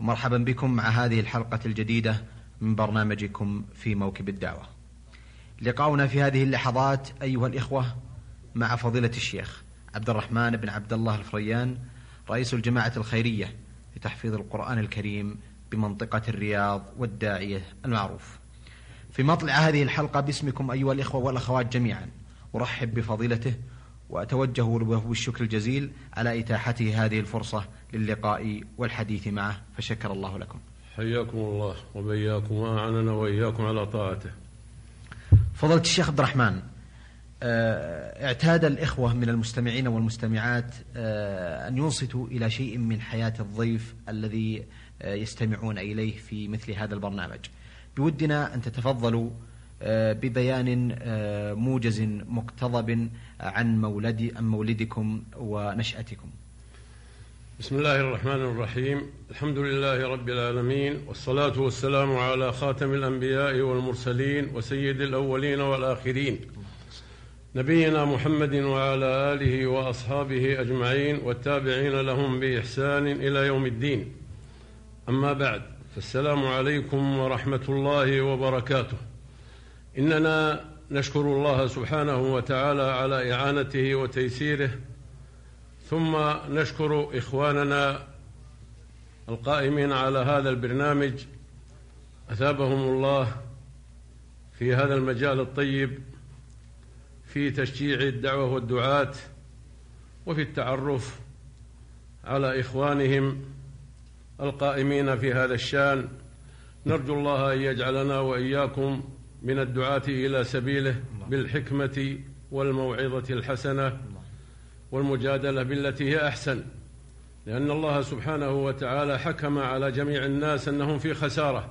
ومرحبا بكم مع هذه الحلقة الجديدة من برنامجكم في موكب الدعوة. لقاؤنا في هذه اللحظات أيها الإخوة مع فضيلة الشيخ عبد الرحمن بن عبد الله الفريان رئيس الجماعة الخيرية لتحفيظ القرآن الكريم بمنطقة الرياض والداعية المعروف. في مطلع هذه الحلقة باسمكم أيها الإخوة والأخوات جميعا أرحب بفضيلته وأتوجه له بالشكر الجزيل على إتاحته هذه الفرصة للقاء والحديث معه. فشكر الله لكم. حياكم الله وبياكم وأعننا وإياكم على طاعته. فضلت الشيخ عبد الرحمن آه، اعتاد الإخوة من المستمعين والمستمعات آه، أن ينصتوا إلى شيء من حياة الضيف الذي آه، يستمعون إليه في مثل هذا البرنامج. بودنا أن تتفضلوا ببيان موجز مقتضب عن مولد عن مولدكم ونشأتكم. بسم الله الرحمن الرحيم. الحمد لله رب العالمين والصلاة والسلام على خاتم الأنبياء والمرسلين وسيد الأولين والآخرين. نبينا محمد وعلى آله وأصحابه أجمعين والتابعين لهم بإحسان إلى يوم الدين. أما بعد فالسلام عليكم ورحمة الله وبركاته. إننا نشكر الله سبحانه وتعالى على إعانته وتيسيره ثم نشكر إخواننا القائمين على هذا البرنامج أثابهم الله في هذا المجال الطيب في تشجيع الدعوة والدعاة وفي التعرف على إخوانهم القائمين في هذا الشأن. نرجو الله أن يجعلنا وإياكم من الدعاة إلى سبيله بالحكمة والموعظة الحسنة والمجادلة بالتي هي أحسن. لأن الله سبحانه وتعالى حكم على جميع الناس أنهم في خسارة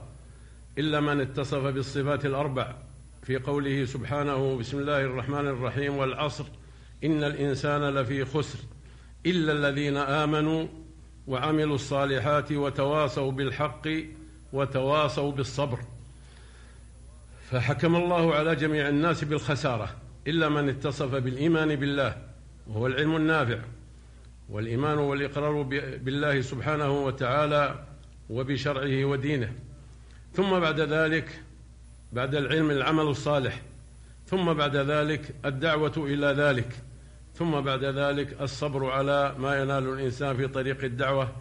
إلا من اتصف بالصفات الأربع في قوله سبحانه بسم الله الرحمن الرحيم والعصر إن الإنسان لفي خسر إلا الذين آمنوا وعملوا الصالحات وتواصوا بالحق وتواصوا بالصبر. فحكم الله على جميع الناس بالخسارة إلا من اتصف بالإيمان بالله وهو العلم النافع والإيمان والإقرار بالله سبحانه وتعالى وبشرعه ودينه. ثم بعد ذلك بعد العلم العمل الصالح ثم بعد ذلك الدعوة إلى ذلك ثم بعد ذلك الصبر على ما ينال الإنسان في طريق الدعوة.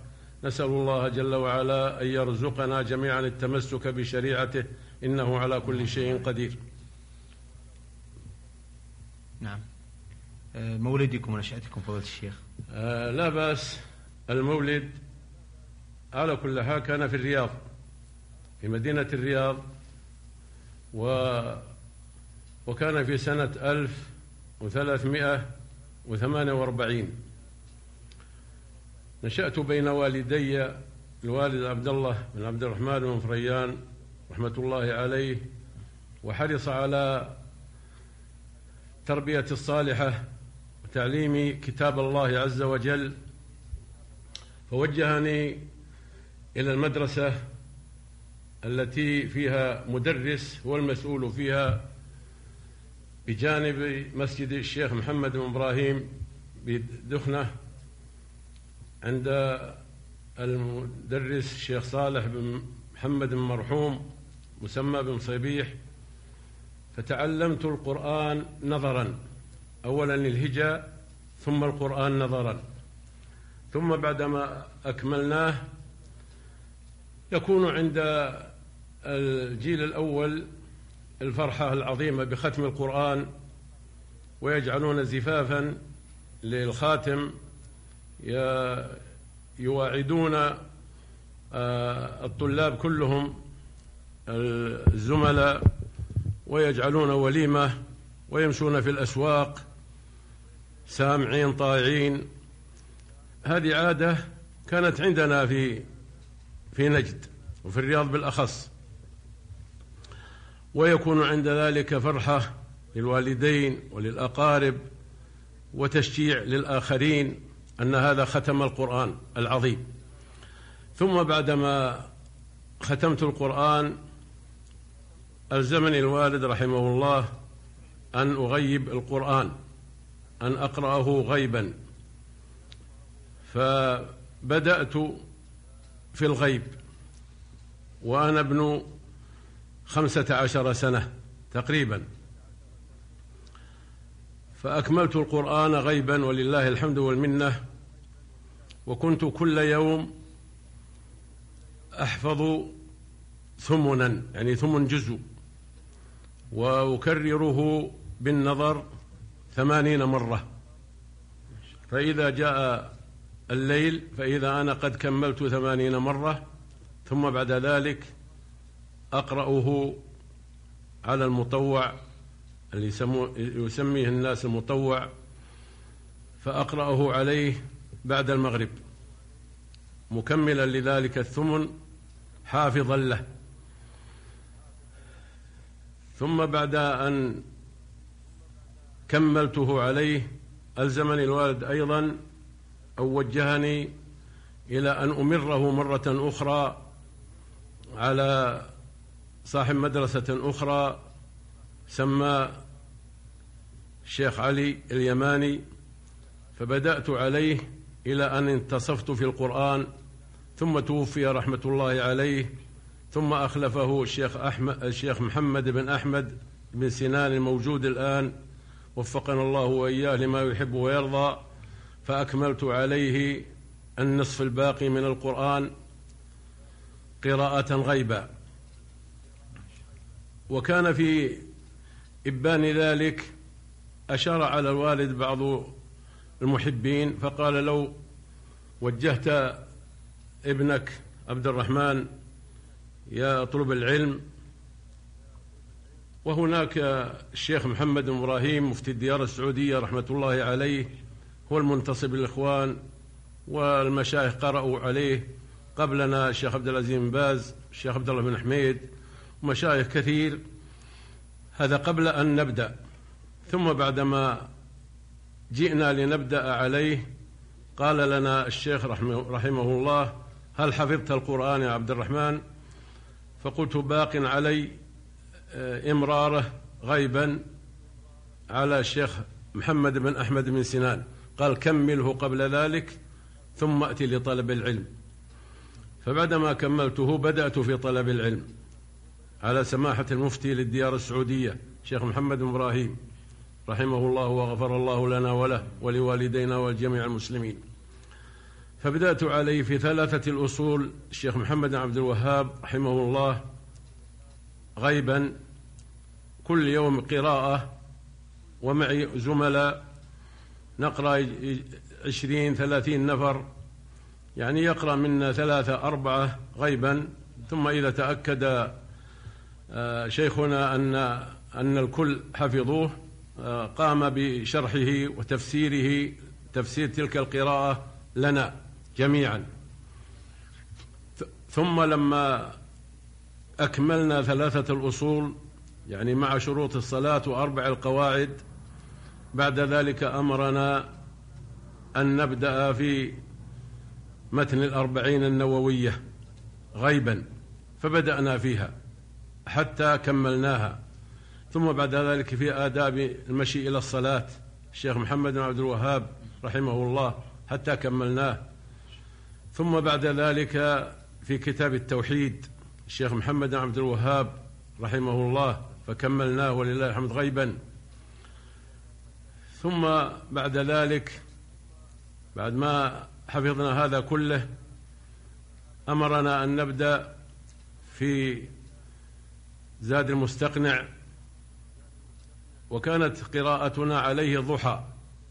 نسأل الله جل وعلا أن يرزقنا جميعا التمسك بشريعته إنه على كل شيء قدير. نعم. آه، مولدكم ونشأتكم فضيلة الشيخ؟ آه لا بأس. المولد على كل حال كان في الرياض في مدينة الرياض و وكان في سنة ألف وثلاثمائة وثمانية وأربعين. نشأت بين والدي الوالد عبد الله بن عبد الرحمن بن فريان رحمة الله عليه وحرص على تربية الصالحة وتعليم كتاب الله عز وجل. فوجهني إلى المدرسة التي فيها مدرس هو المسؤول فيها بجانب مسجد الشيخ محمد بن إبراهيم بدخنة عند المدرس الشيخ صالح بن محمد بن مرحوم. مسمى بن صبيح فتعلمت القرآن نظرا أولا الهجاء ثم القرآن نظرا. ثم بعدما أكملناه يكون عند الجيل الأول الفرحة العظيمة بختم القرآن ويجعلون زفافا للخاتم يواعدون آه، الطلاب كلهم الزملاء ويجعلون وليمة ويمشون في الأسواق سامعين طائعين. هذه عادة كانت عندنا في في نجد وفي الرياض بالأخص. ويكون عند ذلك فرحة للوالدين وللأقارب وتشجيع للآخرين أن هذا ختم القرآن العظيم. ثم بعدما ختمت القرآن ألزمني الوالد رحمه الله أن أغيب القرآن أن أقرأه غيبا. فبدأت في الغيب وأنا ابن خمسة عشر سنة تقريبا. فأكملت القرآن غيبا ولله الحمد والمنة وكنت كل يوم أحفظ ثمنا يعني ثمن جزء. وأكرره بالنظر ثمانين مرة. فإذا جاء الليل فإذا أنا قد كملت ثمانين مرة ثم بعد ذلك أقرأه على المطوع اللي يسميه الناس المطوع فأقرأه عليه بعد المغرب. مكملا لذلك الثمن حافظا له. ثم بعد أن كملته عليه ألزمني الوالد أيضا أو وجهني إلى أن أمره مرة أخرى على صاحب مدرسة أخرى سمى الشيخ علي اليماني فبدأت عليه إلى أن انتصفت في القرآن ثم توفي رحمة الله عليه ثم أخلفه الشيخ أحمد الشيخ محمد بن أحمد بن سنان الموجود الآن. وفقنا الله وإياه لما يحب ويرضى. فأكملت عليه النصف الباقي من القرآن قراءة غيبا. وكان في إبان ذلك أشار على الوالد بعض المحبين فقال لو وجهت ابنك عبد الرحمن يطلب العلم وهناك الشيخ محمد بن إبراهيم مفتي الديار السعودية رحمة الله عليه هو المنتصب للإخوان والمشايخ قرأوا عليه. قبلنا الشيخ عبد العزيز بن باز الشيخ عبد الله بن حميد ومشايخ كثير. هذا قبل أن نبدأ. ثم بعدما جئنا لنبدأ عليه قال لنا الشيخ رحمه, رحمه الله هل حفظت القرآن يا عبد الرحمن؟ فقلت باق علي آه، إمرارة غيبا على الشيخ محمد بن أحمد بن سنان. قال كمله قبل ذلك ثم أتي لطلب العلم. فبعدما كملته بدأت في طلب العلم على سماحة المفتي للديار السعودية شيخ محمد إبراهيم رحمه الله وغفر الله لنا وله ولوالدينا ولجميع المسلمين. فبدأت عليه في ثلاثة الأصول الشيخ محمد عبد الوهاب رحمه الله غيبا كل يوم قراءة ومعي زملاء نقرأ عشرين ثلاثين نفر يعني يقرأ منا ثلاثة أربعة غيبا ثم إذا تأكد آه، شيخنا أن أن الكل حفظوه آه، قام بشرحه وتفسيره تفسير تلك القراءة لنا. جميعا. ثم لما أكملنا ثلاثة الأصول يعني مع شروط الصلاة وأربع القواعد بعد ذلك أمرنا أن نبدأ في متن الأربعين النووية غيبا فبدأنا فيها حتى كملناها. ثم بعد ذلك في آداب المشي إلى الصلاة الشيخ محمد بن عبد الوهاب رحمه الله حتى كملناه. ثم بعد ذلك في كتاب التوحيد الشيخ محمد عبد الوهاب رحمه الله فكملناه ولله الحمد غيبا. ثم بعد ذلك بعد ما حفظنا هذا كله أمرنا أن نبدأ في زاد المستقنع وكانت قراءتنا عليه ضحى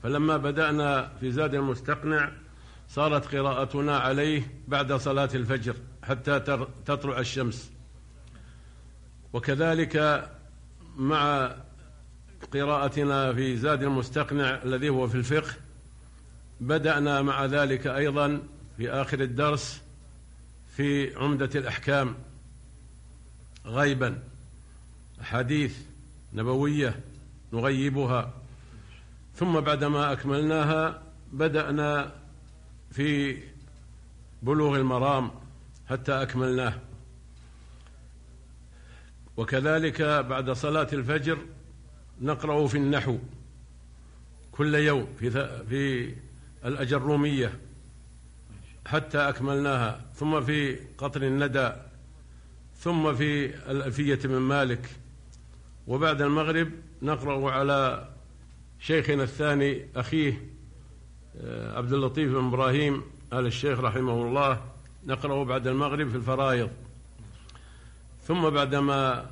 فلما بدأنا في زاد المستقنع صارت قراءتنا عليه بعد صلاة الفجر حتى تطلع الشمس. وكذلك مع قراءتنا في زاد المستقنع الذي هو في الفقه بدأنا مع ذلك أيضا في آخر الدرس في عمدة الأحكام. غيبا. أحاديث نبوية نغيبها. ثم بعدما أكملناها بدأنا في بلوغ المرام حتى أكملناه. وكذلك بعد صلاة الفجر نقرأ في النحو كل يوم في في الأجرومية حتى أكملناها ثم في قطر الندى ثم في الألفية من مالك. وبعد المغرب نقرأ على شيخنا الثاني أخيه عبد اللطيف بن إبراهيم آل الشيخ رحمه الله نقرأ بعد المغرب في الفرائض. ثم بعدما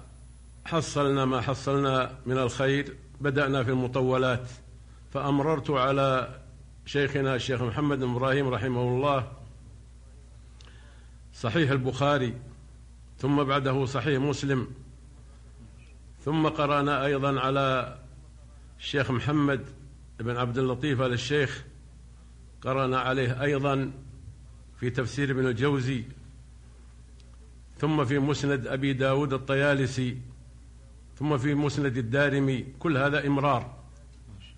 حصلنا ما حصلنا من الخير بدأنا في المطولات. فأمررت على شيخنا الشيخ محمد بن إبراهيم رحمه الله صحيح البخاري ثم بعده صحيح مسلم. ثم قرأنا أيضا على الشيخ محمد بن عبد اللطيف آل الشيخ قرأنا عليه أيضا في تفسير ابن الجوزي ثم في مسند أبي داود الطيالسي ثم في مسند الدارمي كل هذا إمرار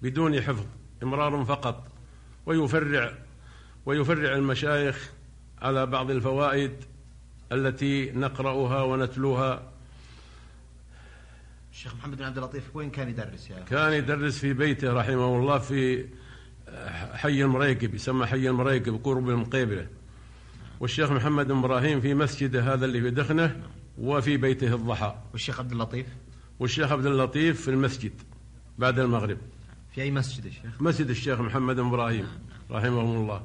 بدون حفظ إمرار فقط ويفرع ويفرع المشايخ على بعض الفوائد التي نقرأها ونتلوها. الشيخ محمد بن عبد اللطيف وين كان يدرس يا كان يدرس في بيته رحمه الله في حي المريقب يسمى حي المريقب قرب المقيبله والشيخ محمد إبراهيم في مسجده هذا اللي في دخنه وفي بيته الضحى. والشيخ عبد اللطيف؟ والشيخ عبد اللطيف في المسجد بعد المغرب. في أي مسجد يا شيخ؟ مسجد الشيخ محمد بن إبراهيم رحمهم الله.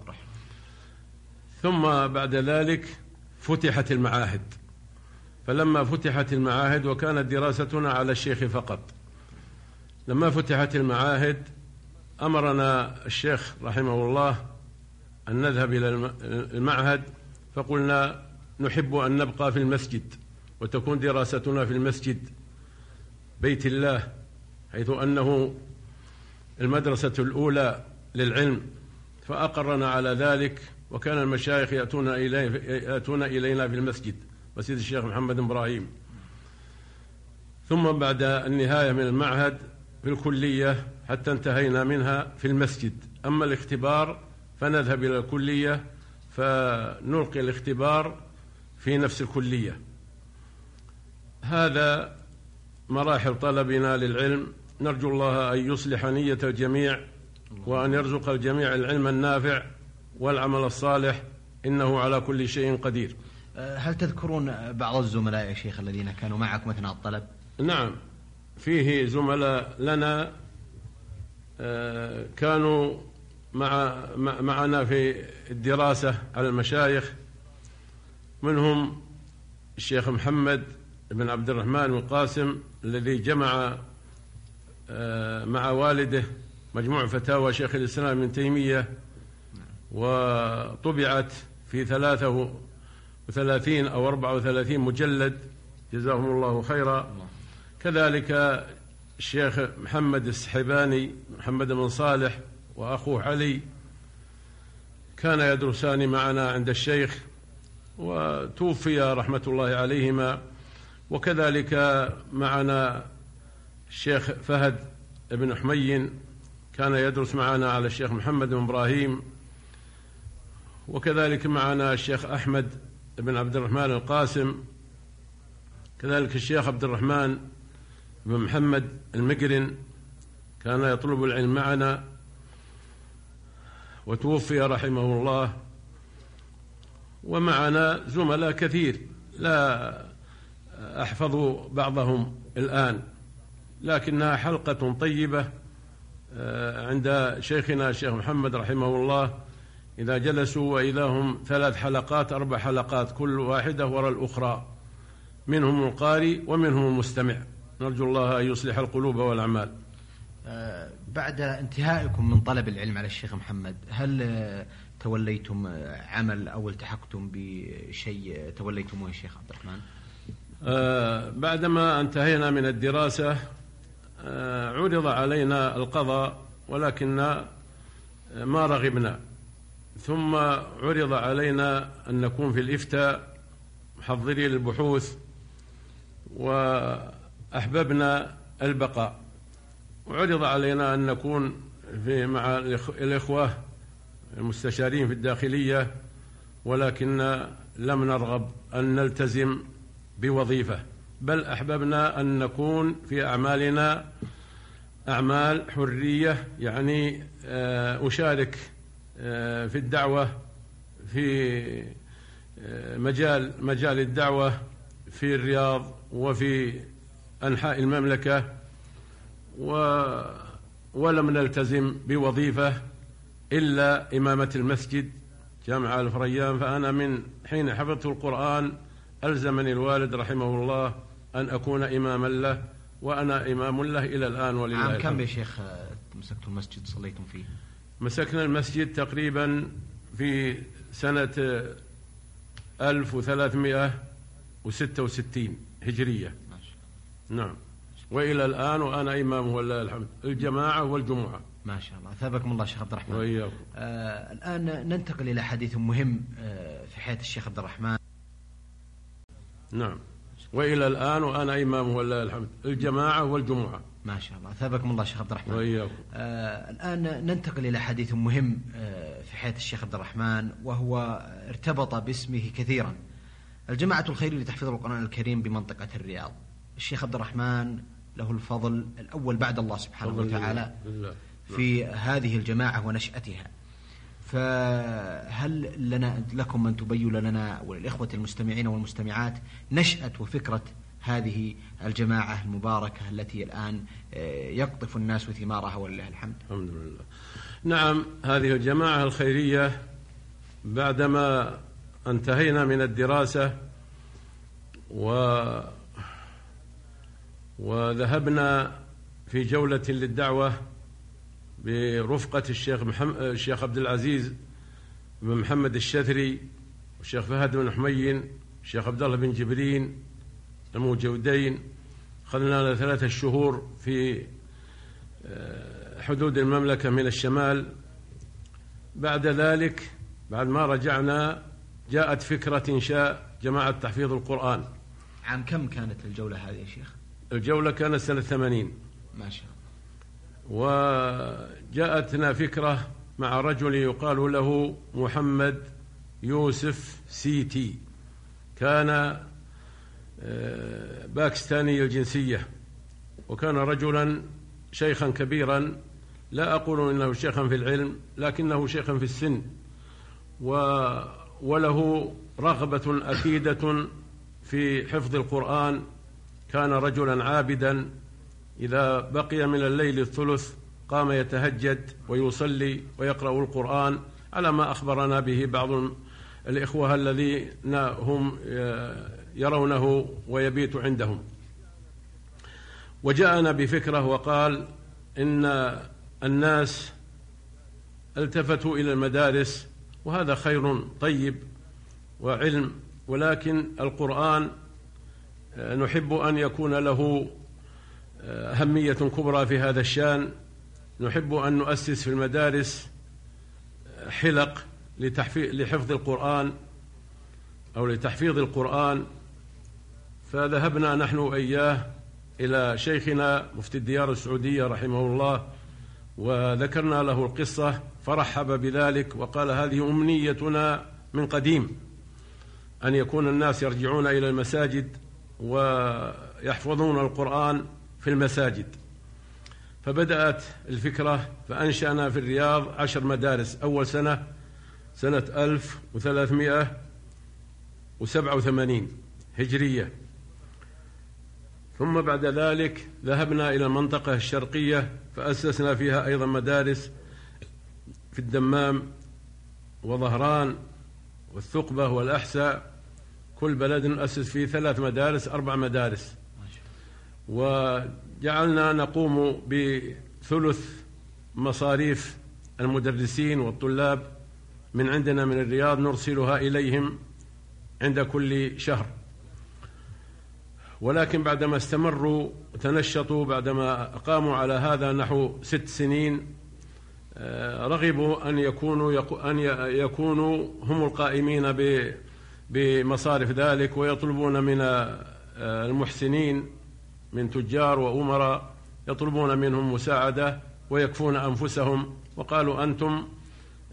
ثم بعد ذلك فتحت المعاهد. فلما فتحت المعاهد وكانت دراستنا على الشيخ فقط. لما فتحت المعاهد أمرنا الشيخ رحمه الله أن نذهب إلى المعهد فقلنا نحب أن نبقى في المسجد وتكون دراستنا في المسجد بيت الله حيث أنه المدرسة الأولى للعلم فأقرنا على ذلك وكان المشايخ يأتون إليه يأتون إلينا في المسجد مسجد الشيخ محمد إبراهيم. ثم بعد النهاية من المعهد في الكلية حتى انتهينا منها في المسجد. أما الاختبار فنذهب إلى الكلية فنلقي الاختبار في نفس الكلية. هذا مراحل طلبنا للعلم. نرجو الله أن يصلح نية الجميع وأن يرزق الجميع العلم النافع والعمل الصالح. إنه على كل شيء قدير. هل تذكرون بعض الزملاء يا شيخ الذين كانوا معكم اثناء الطلب؟ نعم فيه زملاء لنا كانوا مع معنا في الدراسة على المشايخ. منهم الشيخ محمد بن عبد الرحمن بن قاسم الذي جمع أه، مع والده مجموع فتاوى شيخ الإسلام ابن تيمية وطبعت في ثلاثة وثلاثين أو أربعة وثلاثين مجلد. جزاهم الله خيرا. كذلك الشيخ محمد السحباني محمد بن صالح وأخوه علي كان يدرسان معنا عند الشيخ وتوفي رحمة الله عليهما. وكذلك معنا الشيخ فهد بن حمين كان يدرس معنا على الشيخ محمد بن إبراهيم. وكذلك معنا الشيخ أحمد بن عبد الرحمن القاسم. كذلك الشيخ عبد الرحمن بن محمد المقرن كان يطلب العلم معنا وتوفي رحمه الله. ومعنا زملاء كثير لا أحفظ بعضهم الآن لكنها حلقة طيبة آه، عند شيخنا الشيخ محمد رحمه الله. إذا جلسوا وإذا هم ثلاث حلقات أربع حلقات كل واحدة وراء الأخرى منهم القارئ ومنهم المستمع. نرجو الله أن يصلح القلوب والأعمال. آه، بعد انتهائكم من طلب العلم على الشيخ محمد هل آه، توليتم آه، عمل أو التحقتم بشيء توليتموه يا شيخ عبد الرحمن؟ بعدما انتهينا من الدراسة عرض علينا القضاء ولكن ما رغبنا. ثم عرض علينا أن نكون في الإفتاء محضري للبحوث وأحببنا البقاء. وعرض علينا أن نكون في مع الإخوة المستشارين في الداخلية ولكن لم نرغب أن نلتزم بوظيفة. بل أحببنا أن نكون في أعمالنا أعمال حرية يعني آه، أشارك آه، في الدعوة في آه، مجال مجال الدعوة في الرياض وفي أنحاء المملكة و ولم نلتزم بوظيفة إلا إمامة المسجد جامع الفريان فأنا من حين حفظت القرآن ألزمني الوالد رحمه الله أن أكون إماما له وأنا إمام له إلى الآن ولله عام كم. يا شيخ مسكتوا المسجد صليتم فيه مسكنا المسجد تقريبا في سنة 1366 هجرية نعم. وإلى الآن وأنا إمام ولله الحمد. الجماعة والجمعة. ما شاء الله. ثابكم الله شيخ عبد الرحمن. وإياكم. آه الآن ننتقل إلى حديث مهم آه في حياة الشيخ عبد الرحمن. نعم. وإلى الآن وأنا إمام ولله الحمد. الجماعة والجمعة. ما شاء الله. ثابكم الله شيخ عبد الرحمن. وإياكم. آه الآن ننتقل إلى حديث مهم آه في حياة الشيخ عبد الرحمن وهو ارتبط باسمه كثيرا. الجماعة الخيرية لتحفيظ القرآن الكريم بمنطقة الرياض. الشيخ عبد الرحمن له الفضل الأول بعد الله سبحانه وتعالى. في هذه الجماعة ونشأتها. فهل لنا لكم أن تبين لنا وللإخوة المستمعين والمستمعات نشأة وفكرة هذه الجماعة المباركة التي الآن آه، يقطف الناس ثمارها ولله الحمد؟ الحمد لله. نعم هذه الجماعة الخيرية بعدما انتهينا من الدراسة و وذهبنا في جولة للدعوة برفقة الشيخ محمد الشيخ عبد العزيز بن محمد الشثري والشيخ فهد بن حمين الشيخ عبد الله بن جبرين الموجودين أخذنا لنا ثلاثة شهور في آه، حدود المملكة من الشمال. بعد ذلك بعد ما رجعنا جاءت فكرة إنشاء جماعة تحفيظ القرآن. عام كم كانت الجولة هذه يا شيخ؟ الجولة كانت سنة ثمانين. ما شاء الله. وجاءتنا فكرة مع رجل يقال له محمد يوسف سيتي. كان آه، باكستاني الجنسية. وكان رجلا شيخا كبيرا. لا أقول إنه شيخا في العلم لكنه شيخا في السن. و وله رغبة أكيدة في حفظ القرآن. كان رجلا عابدا إذا بقي من الليل الثلث قام يتهجد ويصلي ويقرأ القرآن على ما أخبرنا به بعض الإخوة الذين هم يرونه ويبيت عندهم. وجاءنا بفكرة وقال إن الناس التفتوا إلى المدارس وهذا خير طيب وعلم ولكن القرآن نحب أن يكون له أهمية كبرى في هذا الشأن. نحب أن نؤسس في المدارس حلق لحفظ القرآن أو لتحفيظ القرآن. فذهبنا نحن وإياه إلى شيخنا مفتي الديار السعودية رحمه الله وذكرنا له القصة فرحب بذلك وقال هذه أمنيتنا من قديم أن يكون الناس يرجعون إلى المساجد ويحفظون القرآن في المساجد. فبدأت الفكرة فأنشأنا في الرياض عشر مدارس. أول سنة سنة ألف وثلاثمائة وسبعة وثمانين هجرية. ثم بعد ذلك ذهبنا إلى المنطقة الشرقية فأسسنا فيها أيضا مدارس في الدمام وظهران والثقبة والأحساء. كل بلد نؤسس فيه ثلاث مدارس أربع مدارس. وجعلنا نقوم بثلث مصاريف المدرسين والطلاب من عندنا من الرياض نرسلها إليهم عند كل شهر. ولكن بعدما استمروا وتنشطوا بعدما قاموا على هذا نحو ست سنين رغبوا أن يكونوا أن يكونوا هم القائمين بمصارف ذلك ويطلبون من المحسنين من تجار وأمراء يطلبون منهم مساعدة ويكفون أنفسهم. وقالوا أنتم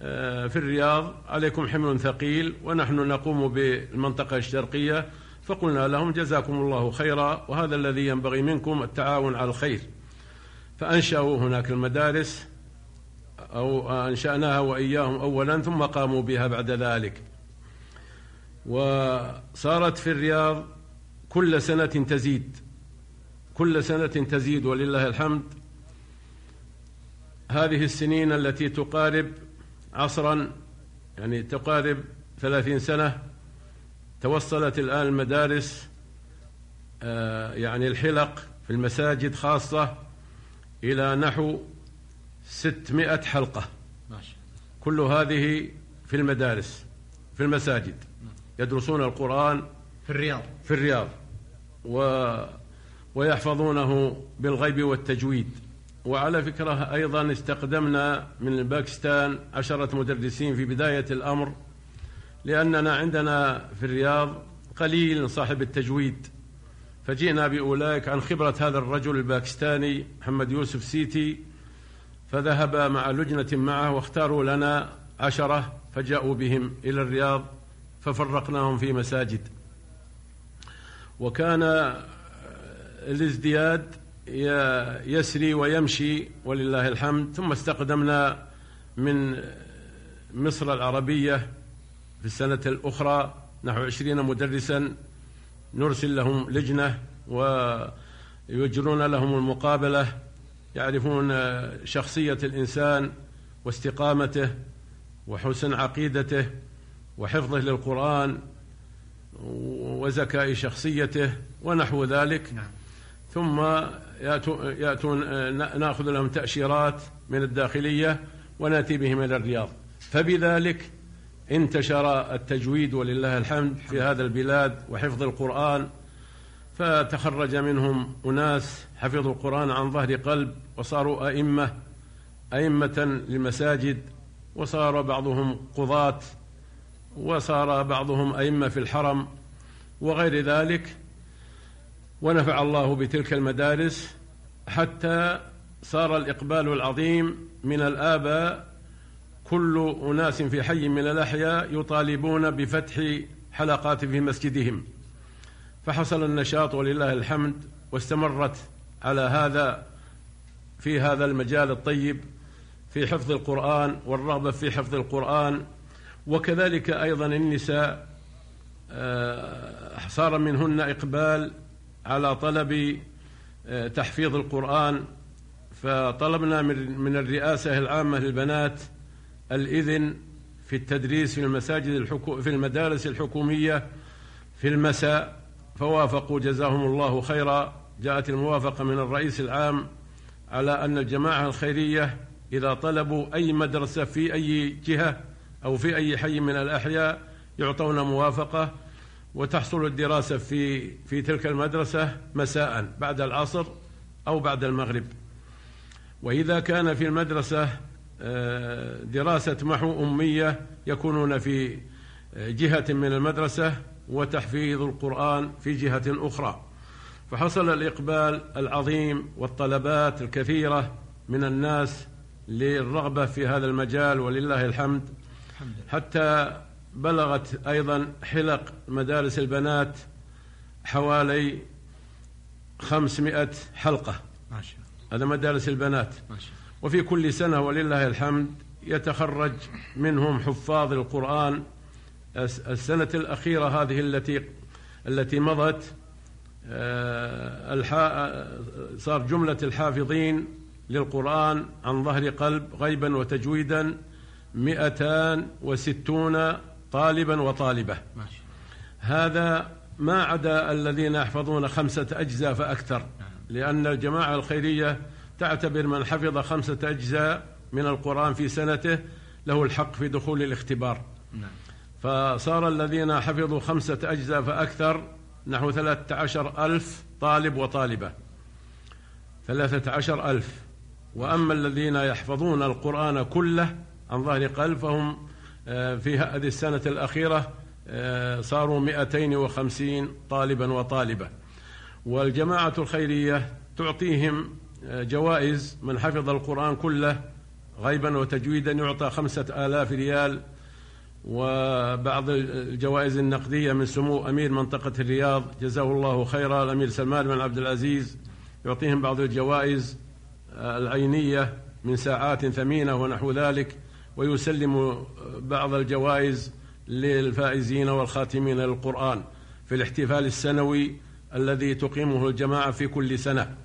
آه، في الرياض عليكم حمل ثقيل ونحن نقوم بالمنطقة الشرقية. فقلنا لهم جزاكم الله خيرا وهذا الذي ينبغي منكم التعاون على الخير. فأنشأوا هناك المدارس أو أنشأناها وإياهم أولا ثم قاموا بها بعد ذلك. وصارت في الرياض كل سنة تزيد كل سنة تزيد ولله الحمد. هذه السنين التي تقارب عصرا يعني تقارب ثلاثين سنة توصلت الآن المدارس آه، يعني الحلق في المساجد خاصة إلى نحو ستمائة حلقة. كل هذه في المدارس في المساجد. يدرسون القرآن في الرياض. في الرياض. و ويحفظونه بالغيب والتجويد. وعلى فكرة أيضا استقدمنا من باكستان عشرة مدرسين في بداية الأمر لأننا عندنا في الرياض قليل صاحب التجويد. فجئنا بأولئك عن خبرة هذا الرجل الباكستاني محمد يوسف سيتي فذهب مع لجنة معه واختاروا لنا عشرة فجاءوا بهم إلى الرياض. ففرقناهم في مساجد. وكان الازدياد يسري ويمشي ولله الحمد ثم استقدمنا من مصر العربية في السنة الأخرى نحو عشرين مدرسا نرسل لهم لجنة ويجرون لهم المقابلة يعرفون شخصية الإنسان واستقامته وحسن عقيدته. وحفظه للقرآن وزكاء شخصيته ونحو ذلك. نعم. ثم يأتون نأخذ لهم تأشيرات من الداخلية ونأتي بهم إلى الرياض. فبذلك انتشر التجويد ولله الحمد في هذا البلاد وحفظ القرآن. فتخرج منهم أناس حفظوا القرآن عن ظهر قلب وصاروا أئمة أئمة للمساجد وصار بعضهم قضاة وصار بعضهم أئمة في الحرم وغير ذلك ونفع الله بتلك المدارس حتى صار الإقبال العظيم من الآباء. كل أناس في حي من الأحياء يطالبون بفتح حلقات في مسجدهم. فحصل النشاط ولله الحمد واستمرت على هذا في هذا المجال الطيب في حفظ القرآن والرغبة في حفظ القرآن. وكذلك أيضا النساء آه، صار منهن إقبال على طلب آه، تحفيظ القرآن. فطلبنا من الرئاسة العامة للبنات الإذن في التدريس في المساجد الحكو في المدارس الحكومية في المساء فوافقوا جزاهم الله خيرا. جاءت الموافقة من الرئيس العام على أن الجماعة الخيرية إذا طلبوا أي مدرسة في أي جهة أو في أي حي من الأحياء يعطون موافقة وتحصل الدراسة في في تلك المدرسة مساء بعد العصر أو بعد المغرب. وإذا كان في المدرسة آه، دراسة محو أمية يكونون في آه، جهة من المدرسة وتحفيظ القرآن في جهة أخرى. فحصل الإقبال العظيم والطلبات الكثيرة من الناس للرغبة في هذا المجال ولله الحمد. حتى بلغت أيضا حلق مدارس البنات حوالي خمسمائة حلقة. ما شاء هذا مدارس البنات. ما شاء وفي كل سنة ولله الحمد يتخرج منهم حفاظ القرآن. السنة الأخيرة هذه التي التي مضت آه، صار جملة الحافظين للقرآن عن ظهر قلب غيبا وتجويدا. مئتان وستون طالبا وطالبة. هذا ما عدا الذين يحفظون خمسة أجزاء فأكثر نعم. لأن الجماعة الخيرية تعتبر من حفظ خمسة أجزاء من القرآن في سنته له الحق في دخول الاختبار نعم. فصار الذين حفظوا خمسة أجزاء فأكثر نحو ثلاثة عشر ألف طالب وطالبة ثلاثة عشر ألف وأما الذين يحفظون القرآن كله عن ظهر قلب فهم آه، في هذه السنة الأخيرة آه، صاروا 250 طالبا وطالبة. والجماعة الخيرية تعطيهم آه، جوائز من حفظ القرآن كله غيبا وتجويدا يعطى خمسة آلاف ريال. وبعض الجوائز النقدية من سمو أمير منطقة الرياض جزاه الله خيرا الأمير سلمان بن عبد العزيز يعطيهم بعض الجوائز العينية من ساعات ثمينة ونحو ذلك. ويسلم بعض الجوائز للفائزين والخاتمين للقرآن في الاحتفال السنوي الذي تقيمه الجماعة في كل سنة.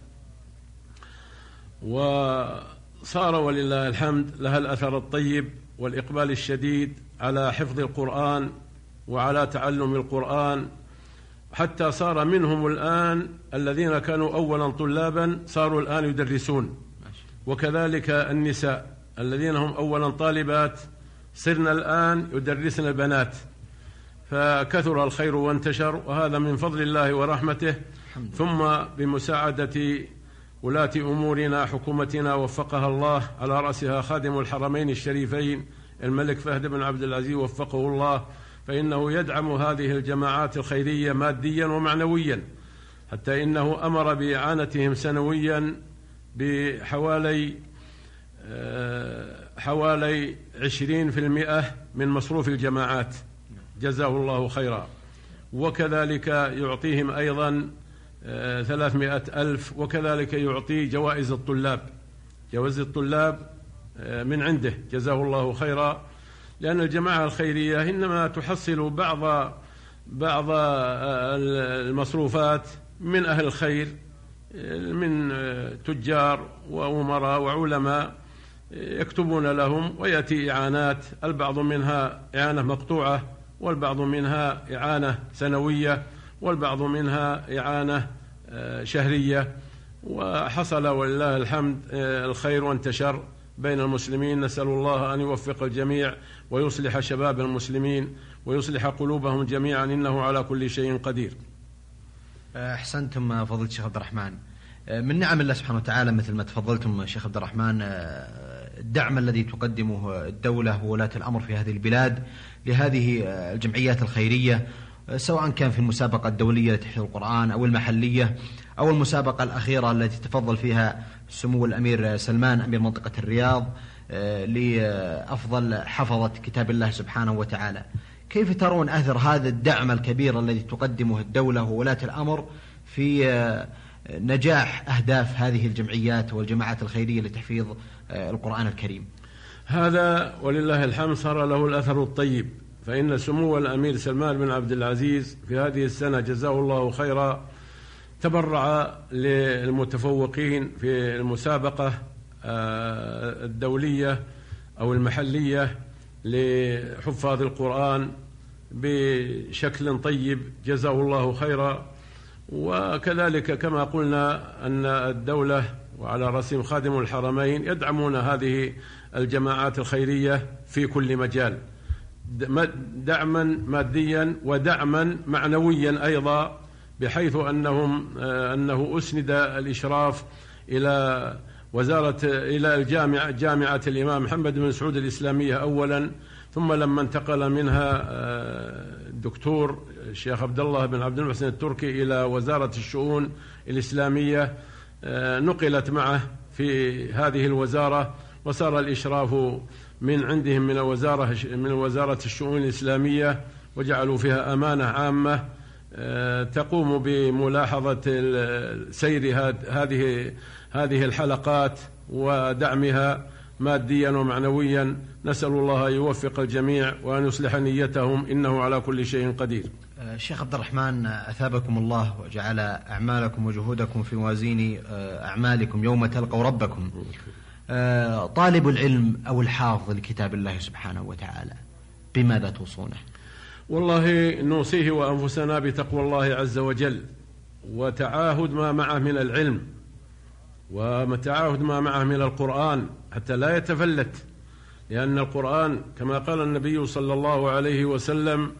وصار ولله الحمد لها الأثر الطيب والإقبال الشديد على حفظ القرآن وعلى تعلم القرآن. حتى صار منهم الآن الذين كانوا أولا طلابا صاروا الآن يدرسون. وكذلك النساء. الذين هم أولا طالبات صرنا الآن يدرسن البنات. فكثر الخير وانتشر وهذا من فضل الله ورحمته. ثم بمساعدة ولاة أمورنا حكومتنا وفقها الله على رأسها خادم الحرمين الشريفين الملك فهد بن عبد العزيز وفقه الله. فإنه يدعم هذه الجماعات الخيرية ماديا ومعنويا حتى إنه أمر بإعانتهم سنويا بحوالي حوالي عشرين في المئة من مصروف الجماعات. جزاه الله خيرا. وكذلك يعطيهم أيضا آه، ثلاثمائة ألف. وكذلك يعطي جوائز الطلاب. جوائز الطلاب آه، من عنده. جزاه الله خيرا. لأن الجماعة الخيرية إنما تحصل بعض بعض المصروفات من أهل الخير من تجار وأمراء وعلماء. يكتبون لهم ويأتي إعانات البعض منها إعانة مقطوعة والبعض منها إعانة سنوية والبعض منها إعانة آه، شهرية. وحصل ولله الحمد آه، الخير وانتشر بين المسلمين. نسأل الله أن يوفق الجميع ويصلح شباب المسلمين ويصلح قلوبهم جميعا إنه على كل شيء قدير. أحسنتم فضيلة الشيخ عبد الرحمن. من نعم الله سبحانه وتعالى مثل ما تفضلتم شيخ عبد الرحمن الدعم الذي تقدمه الدولة وولاة الأمر في هذه البلاد لهذه الجمعيات الخيرية سواء كان في المسابقة الدولية لتحفيظ القرآن أو المحلية أو المسابقة الأخيرة التي تفضل فيها سمو الأمير سلمان أمير منطقة الرياض لأفضل حفظة كتاب الله سبحانه وتعالى. كيف ترون أثر هذا الدعم الكبير الذي تقدمه الدولة وولاة الأمر في نجاح أهداف هذه الجمعيات والجماعات الخيرية لتحفيظ القرآن الكريم. هذا ولله الحمد صار له الأثر الطيب. فإن سمو الأمير سلمان بن عبد العزيز في هذه السنة جزاه الله خيرا تبرع للمتفوقين في المسابقة آه، الدولية أو المحلية لحفاظ القرآن بشكل طيب. جزاه الله خيرا. وكذلك كما قلنا أن الدولة وعلى رأسهم خادم الحرمين يدعمون هذه الجماعات الخيرية في كل مجال دعما ماديا ودعما معنويا أيضا بحيث أنهم أنه أسند الإشراف إلى وزارة إلى الجامعة جامعة الإمام محمد بن سعود الإسلامية أولا ثم لما انتقل منها الدكتور الشيخ عبد الله بن عبد المحسن التركي إلى وزارة الشؤون الإسلامية نقلت معه في هذه الوزارة وصار الإشراف من عندهم من وزارة من وزارة الشؤون الإسلامية وجعلوا فيها أمانة عامة تقوم بملاحظة سير هذه هذه الحلقات ودعمها ماديا ومعنويا. نسأل الله أن يوفق الجميع وأن يصلح نيتهم إنه على كل شيء قدير. شيخ عبد الرحمن أثابكم الله وجعل أعمالكم وجهودكم في موازين أعمالكم يوم تلقوا ربكم. طالب العلم أو الحافظ لكتاب الله سبحانه وتعالى بماذا توصونه؟ والله نوصيه وأنفسنا بتقوى الله عز وجل وتعاهد ما معه من العلم وتعاهد ما معه من القرآن حتى لا يتفلت لأن القرآن كما قال النبي صلى الله عليه وسلم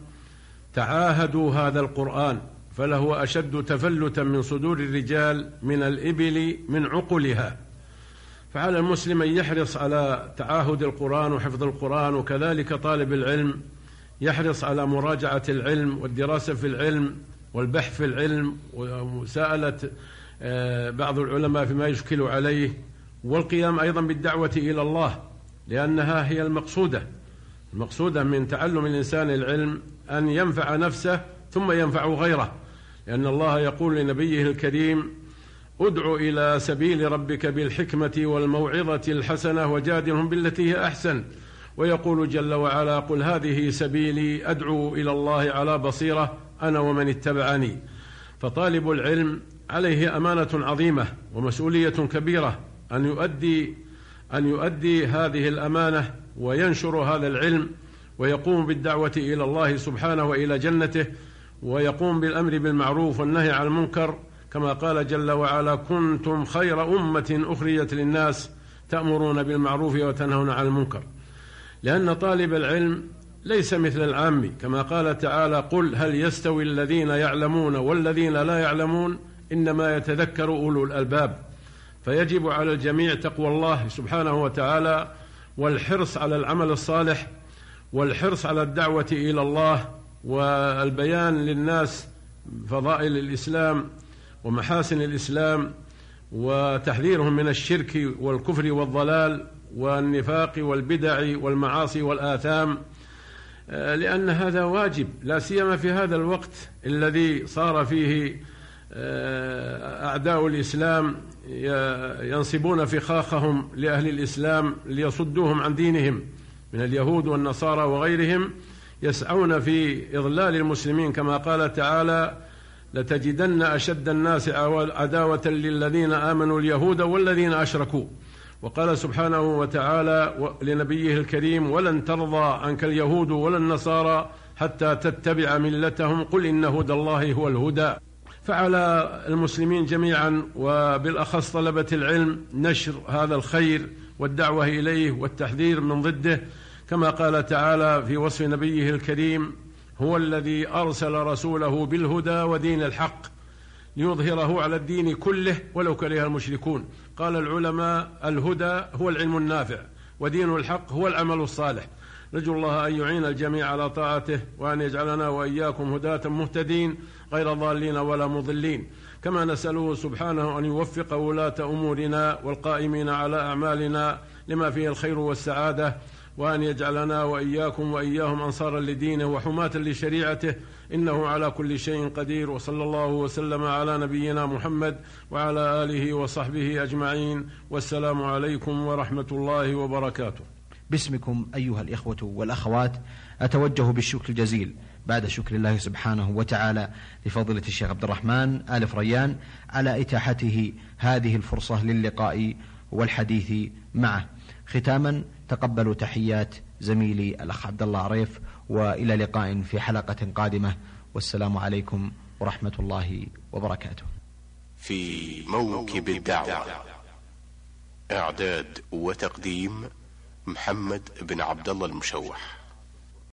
تعاهدوا هذا القرآن فله أشد تفلتا من صدور الرجال من الإبل من عقلها. فعلى المسلم أن يحرص على تعاهد القرآن وحفظ القرآن وكذلك طالب العلم يحرص على مراجعة العلم والدراسة في العلم والبحث في العلم ومساءلة آه، بعض العلماء فيما يشكل عليه. والقيام أيضا بالدعوة إلى الله لأنها هي المقصودة المقصودة من تعلم الإنسان العلم أن ينفع نفسه ثم ينفع غيره. لأن الله يقول لنبيه الكريم ادع إلى سبيل ربك بالحكمة والموعظة الحسنة وجادلهم بالتي هي أحسن. ويقول جل وعلا قل هذه سبيلي أدعو إلى الله على بصيرة أنا ومن اتبعني. فطالب العلم عليه أمانة عظيمة ومسؤولية كبيرة أن يؤدي أن يؤدي هذه الأمانة وينشر هذا العلم ويقوم بالدعوة إلى الله سبحانه وإلى جنته ويقوم بالأمر بالمعروف والنهي عن المنكر. كما قال جل وعلا كنتم خير أمة أخرجت للناس تأمرون بالمعروف وتنهون عن المنكر. لأن طالب العلم ليس مثل العام. كما قال تعالى قل هل يستوي الذين يعلمون والذين لا يعلمون؟ إنما يتذكر أولو الألباب. فيجب على الجميع تقوى الله سبحانه وتعالى والحرص على العمل الصالح والحرص على الدعوة إلى الله والبيان للناس فضائل الإسلام ومحاسن الإسلام وتحذيرهم من الشرك والكفر والضلال والنفاق والبدع والمعاصي والآثام. آه، لأن هذا واجب لا سيما في هذا الوقت الذي صار فيه آه، أعداء الإسلام ينصبون فخاخهم لأهل الإسلام ليصدوهم عن دينهم. من اليهود والنصارى وغيرهم يسعون في إضلال المسلمين كما قال تعالى لتجدن أشد الناس عداوة للذين آمنوا اليهود والذين أشركوا وقال سبحانه وتعالى لنبيه الكريم ولن ترضى عنك اليهود ولا النصارى حتى تتبع ملتهم قل إن هدى الله هو الهدى فعلى المسلمين جميعا وبالأخص طلبة العلم نشر هذا الخير والدعوة إليه والتحذير من ضده. كما قال تعالى في وصف نبيه الكريم هو الذي أرسل رسوله بالهدى ودين الحق ليظهره على الدين كله ولو كره المشركون. قال العلماء الهدى هو العلم النافع ودين الحق هو العمل الصالح. نرجو الله أن يعين الجميع على طاعته وأن يجعلنا وإياكم هداة مهتدين غير ضالين ولا مضلين. كما نسأله سبحانه أن يوفق ولاة أمورنا والقائمين على أعمالنا لما فيه الخير والسعادة وأن يجعلنا وإياكم وإياهم أنصارا لدينه وحماة لشريعته إنه على كل شيء قدير وصلى الله وسلم على نبينا محمد وعلى آله وصحبه أجمعين والسلام عليكم ورحمة الله وبركاته. باسمكم أيها الإخوة والأخوات أتوجه بالشكر الجزيل بعد شكر الله سبحانه وتعالى لفضيلة الشيخ عبد الرحمن آل فريان على إتاحته هذه الفرصة للقاء والحديث معه. ختاما تقبلوا تحيات زميلي الأخ عبد الله عريف وإلى لقاء في حلقة قادمة. والسلام عليكم ورحمة الله وبركاته. في موكب الدعوة. إعداد وتقديم محمد بن عبد الله المشوح.